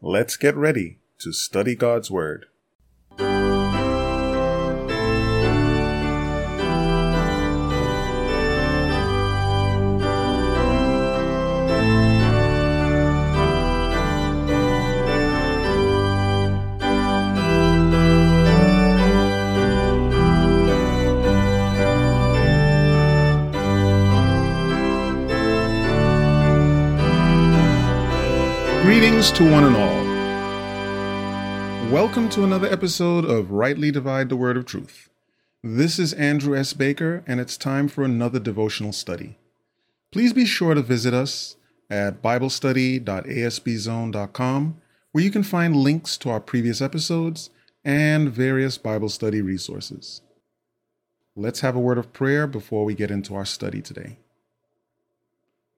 let's get ready to study God's Word. Greetings to one and all. Welcome to another episode of Rightly Divide the Word of Truth. This is Andrew S. Baker, and it's time for another devotional study. Please be sure to visit us at BibleStudy.asbzone.com, where you can find links to our previous episodes and various Bible study resources. Let's have a word of prayer before we get into our study today.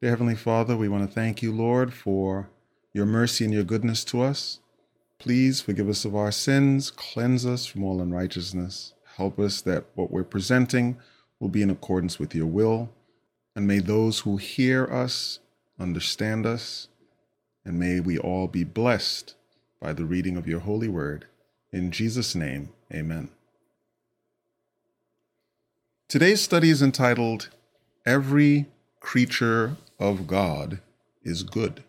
Dear Heavenly Father, we want to thank you, Lord, for your mercy and your goodness to us. Please forgive us of our sins, cleanse us from all unrighteousness. Help us that what we're presenting will be in accordance with your will. And may those who hear us understand us. And may we all be blessed by the reading of your holy word. In Jesus' name, amen. Today's study is entitled Every Creature of God is Good.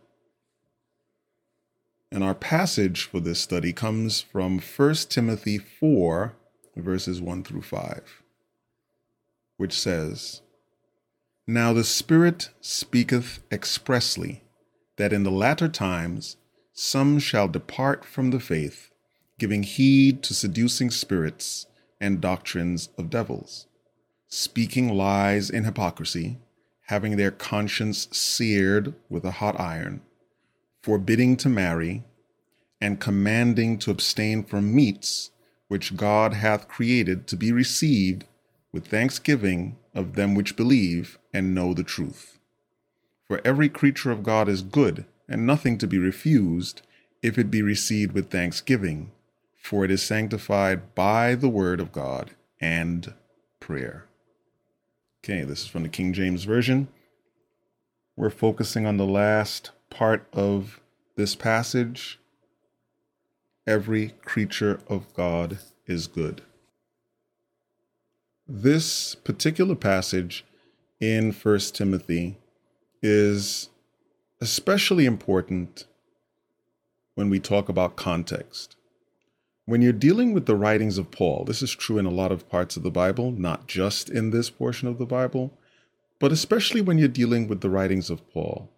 And our passage for this study comes from 1 Timothy 4, verses 1 through 5, which says, Now the Spirit speaketh expressly that in the latter times some shall depart from the faith, giving heed to seducing spirits and doctrines of devils, speaking lies in hypocrisy, having their conscience seared with a hot iron forbidding to marry, and commanding to abstain from meats which God hath created to be received with thanksgiving of them which believe and know the truth. For every creature of God is good, and nothing to be refused, if it be received with thanksgiving, for it is sanctified by the word of God and prayer. Okay, this is from the King James Version. We're focusing on the last part of this passage every creature of God is good. This particular passage in 1 Timothy is especially important when we talk about context. When you're dealing with the writings of Paul, this is true in a lot of parts of the Bible, not just in this portion of the Bible, but especially when you're dealing with the writings of Paul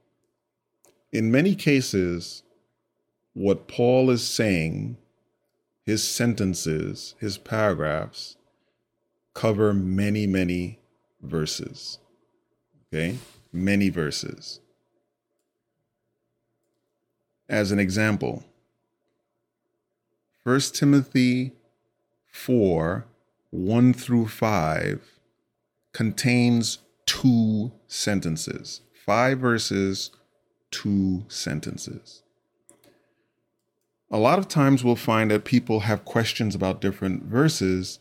in many cases, what Paul is saying, his sentences, his paragraphs, cover many, many verses. Okay? Many verses. As an example, 1 Timothy 4 1 through 5 contains two sentences, five verses two sentences. A lot of times we'll find that people have questions about different verses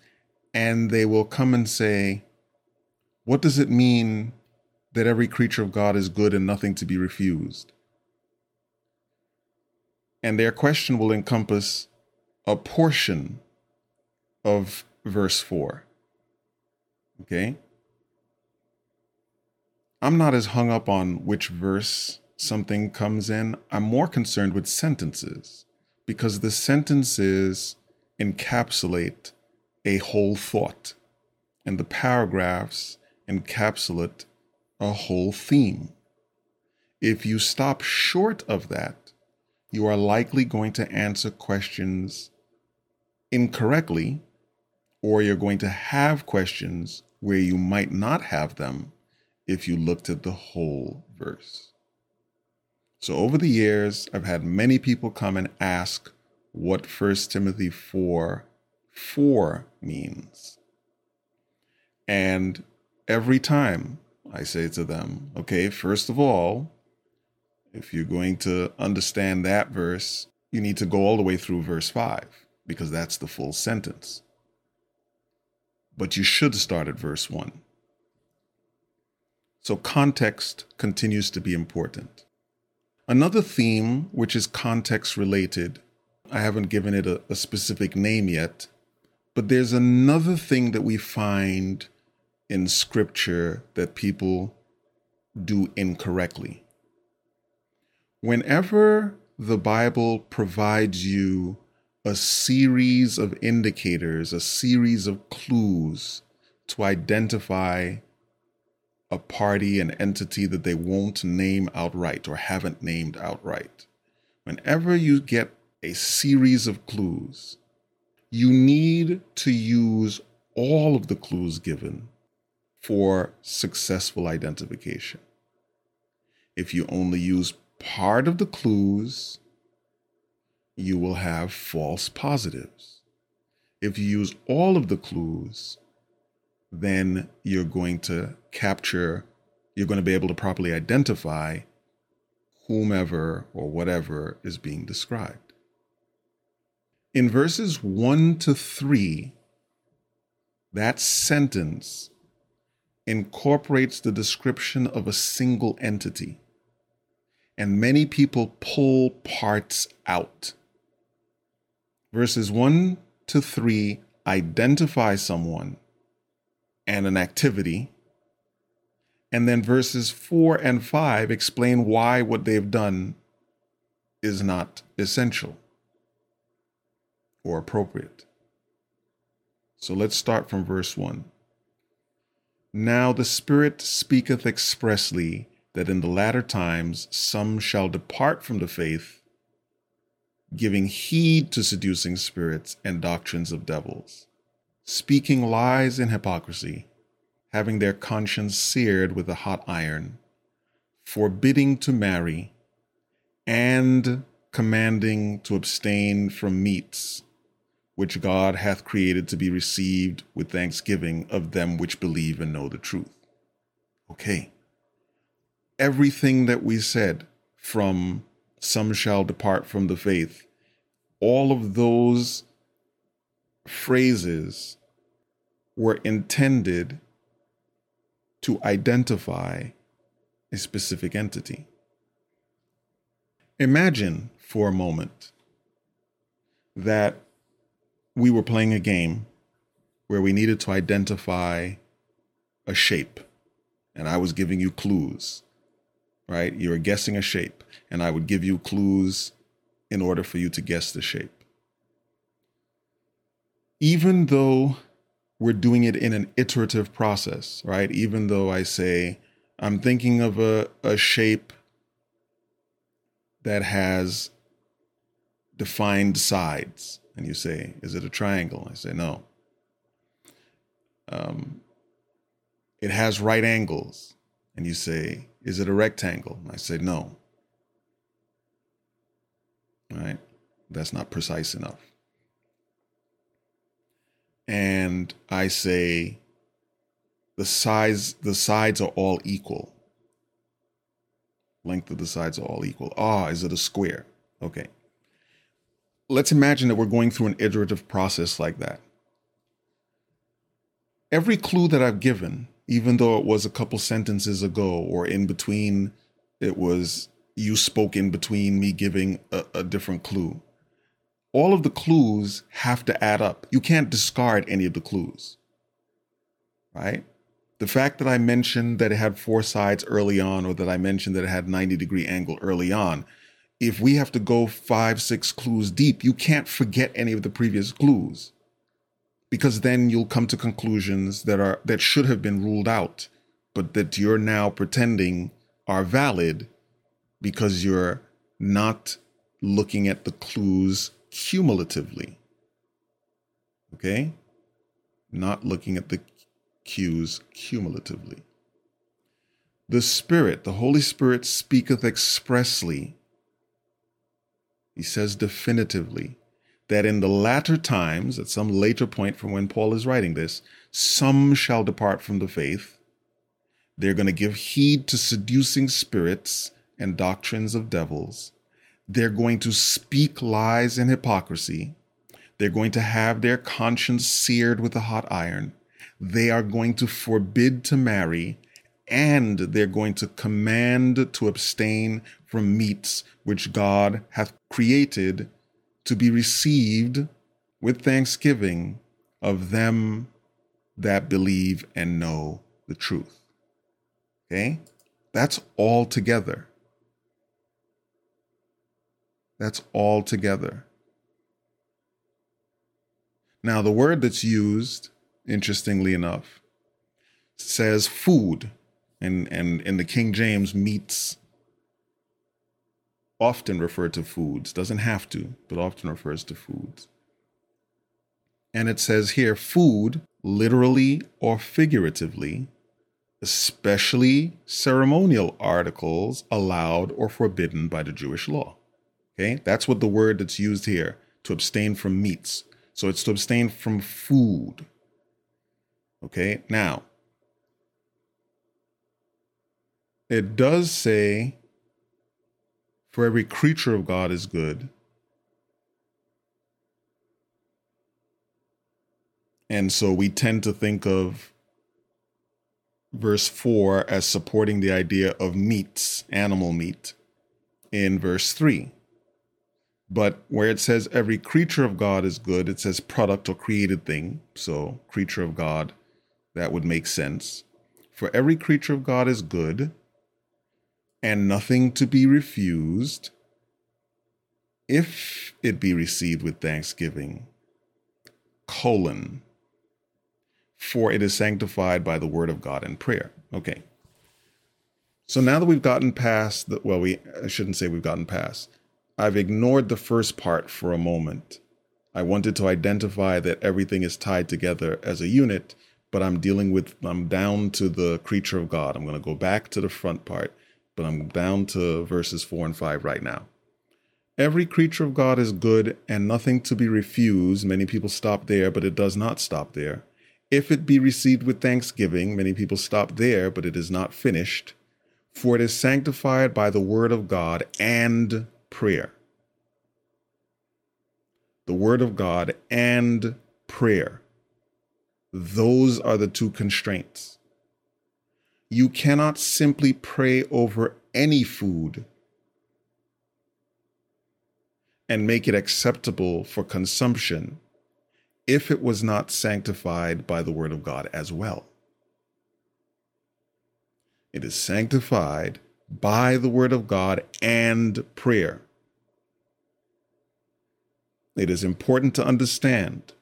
and they will come and say, What does it mean that every creature of God is good and nothing to be refused? And their question will encompass a portion of verse 4. Okay? I'm not as hung up on which verse something comes in, I'm more concerned with sentences because the sentences encapsulate a whole thought and the paragraphs encapsulate a whole theme. If you stop short of that, you are likely going to answer questions incorrectly, or you're going to have questions where you might not have them if you looked at the whole verse. So over the years, I've had many people come and ask what 1 Timothy 4 4 means. And every time I say to them, okay, first of all, if you're going to understand that verse, you need to go all the way through verse 5 because that's the full sentence. But you should start at verse 1. So context continues to be important. Another theme, which is context related, I haven't given it a, a specific name yet, but there's another thing that we find in scripture that people do incorrectly. Whenever the Bible provides you a series of indicators, a series of clues to identify a party, an entity that they won't name outright or haven't named outright. Whenever you get a series of clues, you need to use all of the clues given for successful identification. If you only use part of the clues, you will have false positives. If you use all of the clues, then you're going to capture, you're going to be able to properly identify whomever or whatever is being described. In verses 1 to 3, that sentence incorporates the description of a single entity. And many people pull parts out. Verses 1 to 3 identify someone and an activity. And then verses 4 and 5 explain why what they've done is not essential or appropriate. So let's start from verse 1. Now the Spirit speaketh expressly that in the latter times some shall depart from the faith, giving heed to seducing spirits and doctrines of devils, speaking lies and hypocrisy, having their conscience seared with a hot iron, forbidding to marry, and commanding to abstain from meats which God hath created to be received with thanksgiving of them which believe and know the truth. Okay. Everything that we said from some shall depart from the faith, all of those phrases were intended to identify a specific entity. Imagine for a moment that we were playing a game where we needed to identify a shape, and I was giving you clues, right? You were guessing a shape, and I would give you clues in order for you to guess the shape. Even though we're doing it in an iterative process, right? Even though I say, I'm thinking of a, a shape that has defined sides and you say, Is it a triangle? I say, No. Um, it has right angles. And you say, Is it a rectangle? I say, No. Right? That's not precise enough. And I say, the size, the sides are all equal. Length of the sides are all equal. Ah, is it a square? Okay let's imagine that we're going through an iterative process like that. Every clue that I've given, even though it was a couple sentences ago or in between, it was you spoke in between me giving a, a different clue. All of the clues have to add up. You can't discard any of the clues, right? The fact that I mentioned that it had four sides early on, or that I mentioned that it had 90 degree angle early on, if we have to go five, six clues deep, you can't forget any of the previous clues because then you'll come to conclusions that are that should have been ruled out, but that you're now pretending are valid because you're not looking at the clues cumulatively. Okay? Not looking at the cues cumulatively. The Spirit, the Holy Spirit, speaketh expressly he says definitively that in the latter times, at some later point from when Paul is writing this, some shall depart from the faith. They're going to give heed to seducing spirits and doctrines of devils. They're going to speak lies and hypocrisy. They're going to have their conscience seared with a hot iron. They are going to forbid to marry and they're going to command to abstain from meats which God hath created to be received with thanksgiving of them that believe and know the truth. Okay? That's all together. That's all together. Now, the word that's used, interestingly enough, says food, and, and in the King James, meats often refer to foods, doesn't have to, but often refers to foods. And it says here food, literally or figuratively, especially ceremonial articles allowed or forbidden by the Jewish law. Okay, that's what the word that's used here to abstain from meats. So it's to abstain from food. Okay, now it does say, for every creature of God is good. And so we tend to think of verse 4 as supporting the idea of meats, animal meat, in verse 3. But where it says every creature of God is good, it says product or created thing. So, creature of God, that would make sense. For every creature of God is good and nothing to be refused if it be received with thanksgiving. Colon. For it is sanctified by the word of God and prayer. Okay. So now that we've gotten past the, well, we I shouldn't say we've gotten past I've ignored the first part for a moment. I wanted to identify that everything is tied together as a unit, but I'm dealing with, I'm down to the creature of God. I'm going to go back to the front part, but I'm down to verses four and five right now. Every creature of God is good and nothing to be refused. Many people stop there, but it does not stop there. If it be received with thanksgiving, many people stop there, but it is not finished. For it is sanctified by the word of God and prayer. The Word of God and prayer. Those are the two constraints. You cannot simply pray over any food and make it acceptable for consumption if it was not sanctified by the Word of God as well. It is sanctified by the word of God and prayer. It is important to understand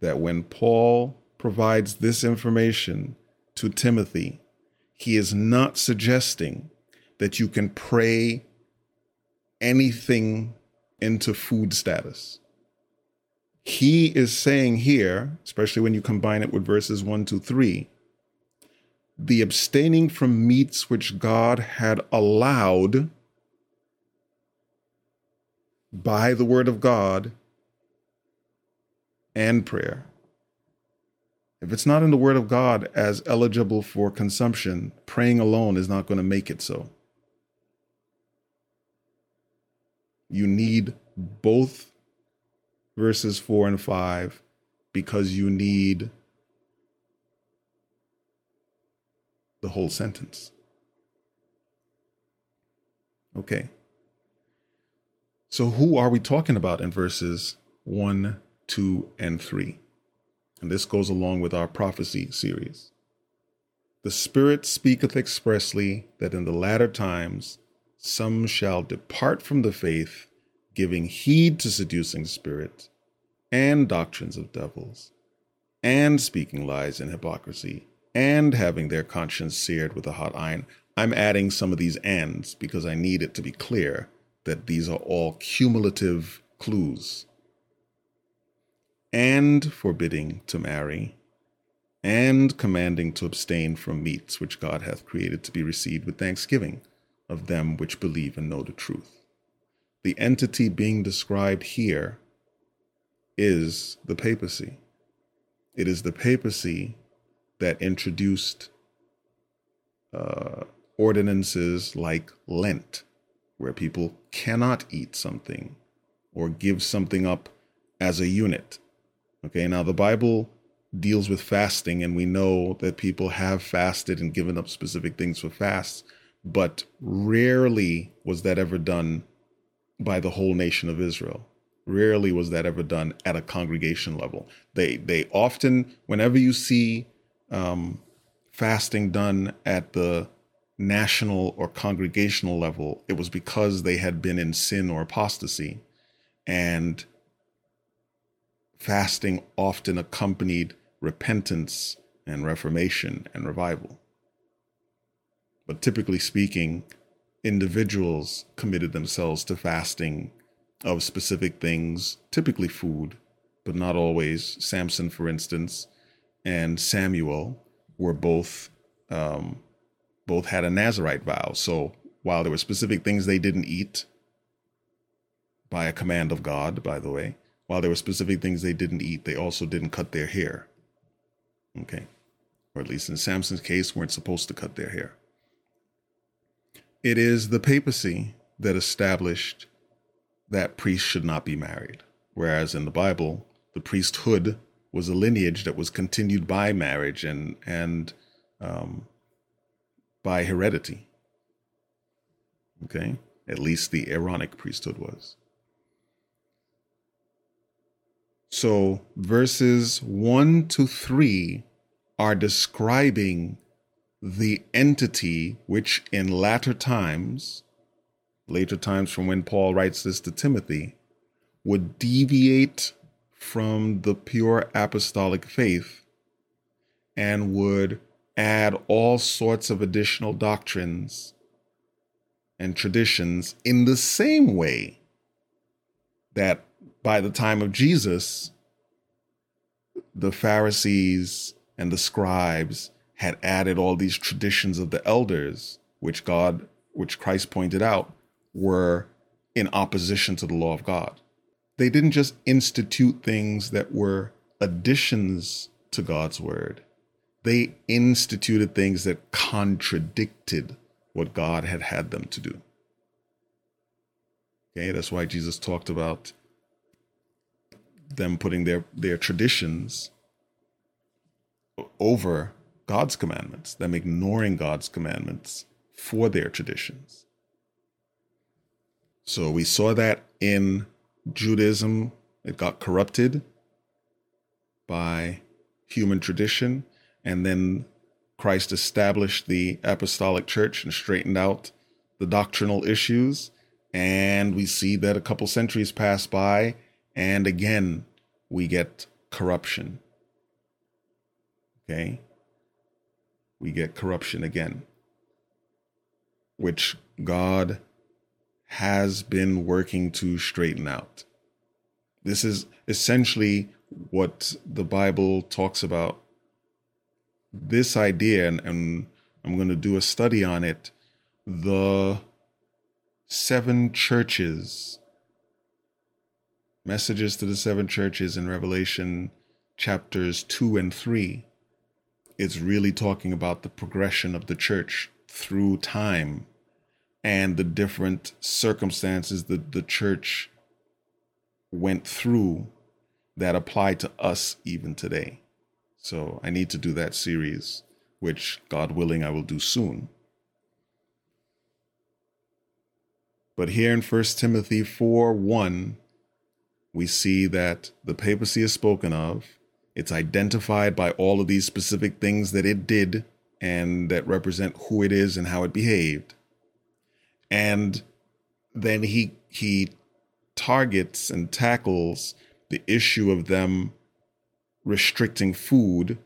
that when Paul provides this information to Timothy, he is not suggesting that you can pray anything into food status. He is saying here, especially when you combine it with verses 1 to 3, the abstaining from meats which God had allowed by the word of God and prayer. If it's not in the word of God as eligible for consumption, praying alone is not going to make it so. You need both verses 4 and 5 because you need the whole sentence. Okay. So, who are we talking about in verses 1, 2, and 3? And this goes along with our prophecy series. The Spirit speaketh expressly that in the latter times some shall depart from the faith, giving heed to seducing spirits and doctrines of devils, and speaking lies and hypocrisy and having their conscience seared with a hot iron. I'm adding some of these ands because I need it to be clear that these are all cumulative clues. And forbidding to marry, and commanding to abstain from meats which God hath created to be received with thanksgiving of them which believe and know the truth. The entity being described here is the papacy. It is the papacy that introduced uh, ordinances like Lent, where people cannot eat something or give something up as a unit. Okay, now the Bible deals with fasting, and we know that people have fasted and given up specific things for fasts, but rarely was that ever done by the whole nation of Israel. Rarely was that ever done at a congregation level. They they often, whenever you see um, fasting done at the national or congregational level, it was because they had been in sin or apostasy, and fasting often accompanied repentance and reformation and revival. But typically speaking, individuals committed themselves to fasting of specific things, typically food, but not always. Samson, for instance, and Samuel were both um, both had a Nazarite vow. So while there were specific things they didn't eat, by a command of God, by the way, while there were specific things they didn't eat, they also didn't cut their hair. Okay. Or at least in Samson's case, weren't supposed to cut their hair. It is the papacy that established that priests should not be married. Whereas in the Bible, the priesthood was a lineage that was continued by marriage and and um, by heredity. Okay, at least the Aaronic priesthood was. So verses 1 to 3 are describing the entity which in latter times, later times from when Paul writes this to Timothy, would deviate from the pure apostolic faith and would add all sorts of additional doctrines and traditions in the same way that by the time of Jesus, the Pharisees and the scribes had added all these traditions of the elders, which God, which Christ pointed out, were in opposition to the law of God. They didn't just institute things that were additions to God's word. They instituted things that contradicted what God had had them to do. Okay, that's why Jesus talked about them putting their their traditions over God's commandments, them ignoring God's commandments for their traditions. So we saw that in Judaism, it got corrupted by human tradition, and then Christ established the apostolic church and straightened out the doctrinal issues. And we see that a couple centuries pass by, and again, we get corruption. Okay? We get corruption again, which God has been working to straighten out. This is essentially what the Bible talks about. This idea, and, and I'm going to do a study on it. The seven churches, messages to the seven churches in Revelation chapters 2 and 3 it's really talking about the progression of the church through time and the different circumstances that the church went through that apply to us even today. So I need to do that series, which God willing, I will do soon. But here in 1 Timothy 4 1, we see that the papacy is spoken of it's identified by all of these specific things that it did and that represent who it is and how it behaved. And then he he targets and tackles the issue of them restricting food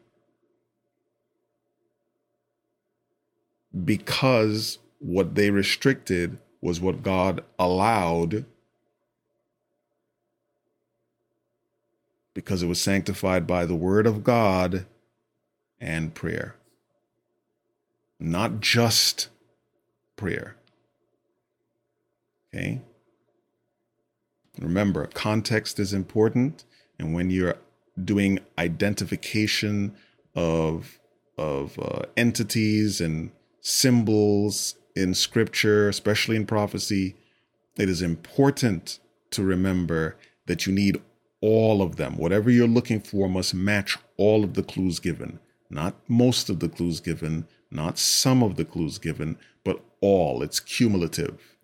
because what they restricted was what God allowed because it was sanctified by the word of God and prayer. Not just prayer. Okay? Remember, context is important. And when you're doing identification of, of uh, entities and symbols in scripture, especially in prophecy, it is important to remember that you need all of them. Whatever you're looking for must match all of the clues given, not most of the clues given, not some of the clues given, but all. It's cumulative.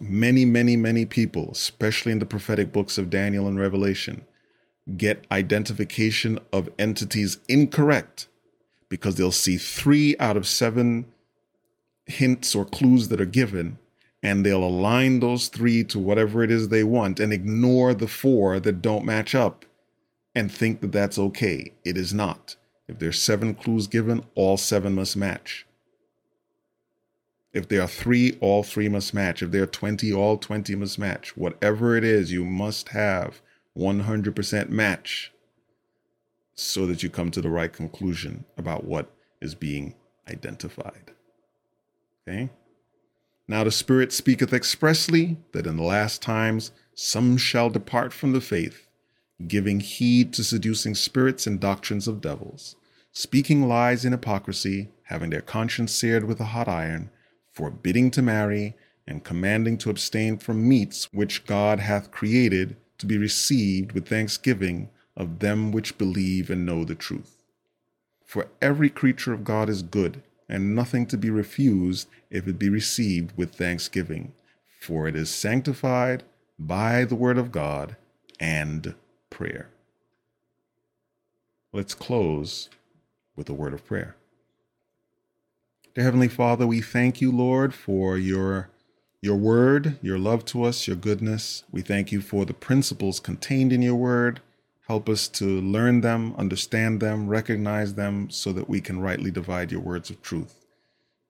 Many, many, many people, especially in the prophetic books of Daniel and Revelation, get identification of entities incorrect because they'll see three out of seven hints or clues that are given and they'll align those three to whatever it is they want and ignore the four that don't match up and think that that's okay. It is not. If there's seven clues given, all seven must match. If there are three, all three must match. If there are 20, all 20 must match. Whatever it is, you must have 100% match so that you come to the right conclusion about what is being identified. Okay? Now the Spirit speaketh expressly that in the last times some shall depart from the faith, giving heed to seducing spirits and doctrines of devils speaking lies in hypocrisy, having their conscience seared with a hot iron, forbidding to marry, and commanding to abstain from meats which God hath created to be received with thanksgiving of them which believe and know the truth. For every creature of God is good, and nothing to be refused if it be received with thanksgiving, for it is sanctified by the word of God and prayer. Let's close with a word of prayer. Dear Heavenly Father, we thank you, Lord, for your your word, your love to us, your goodness. We thank you for the principles contained in your word. Help us to learn them, understand them, recognize them, so that we can rightly divide your words of truth.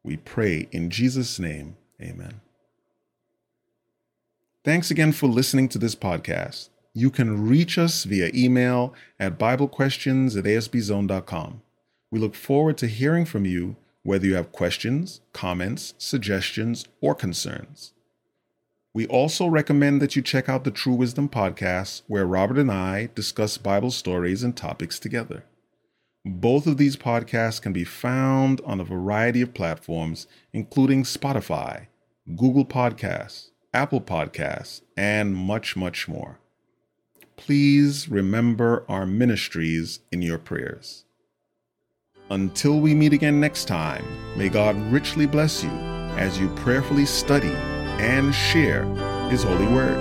We pray in Jesus' name, amen. Thanks again for listening to this podcast. You can reach us via email at BibleQuestions at asbzone.com. We look forward to hearing from you whether you have questions, comments, suggestions, or concerns. We also recommend that you check out the True Wisdom podcast, where Robert and I discuss Bible stories and topics together. Both of these podcasts can be found on a variety of platforms, including Spotify, Google Podcasts, Apple Podcasts, and much, much more. Please remember our ministries in your prayers. Until we meet again next time, may God richly bless you as you prayerfully study and share His holy word.